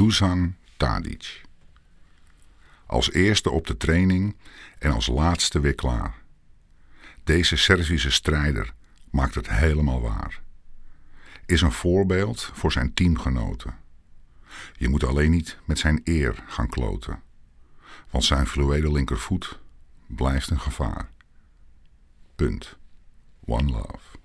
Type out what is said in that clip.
Dusan Tadic. Als eerste op de training en als laatste weer klaar. Deze Servische strijder maakt het helemaal waar. Is een voorbeeld voor zijn teamgenoten. Je moet alleen niet met zijn eer gaan kloten. Want zijn fluwele linkervoet blijft een gevaar. Punt. One love.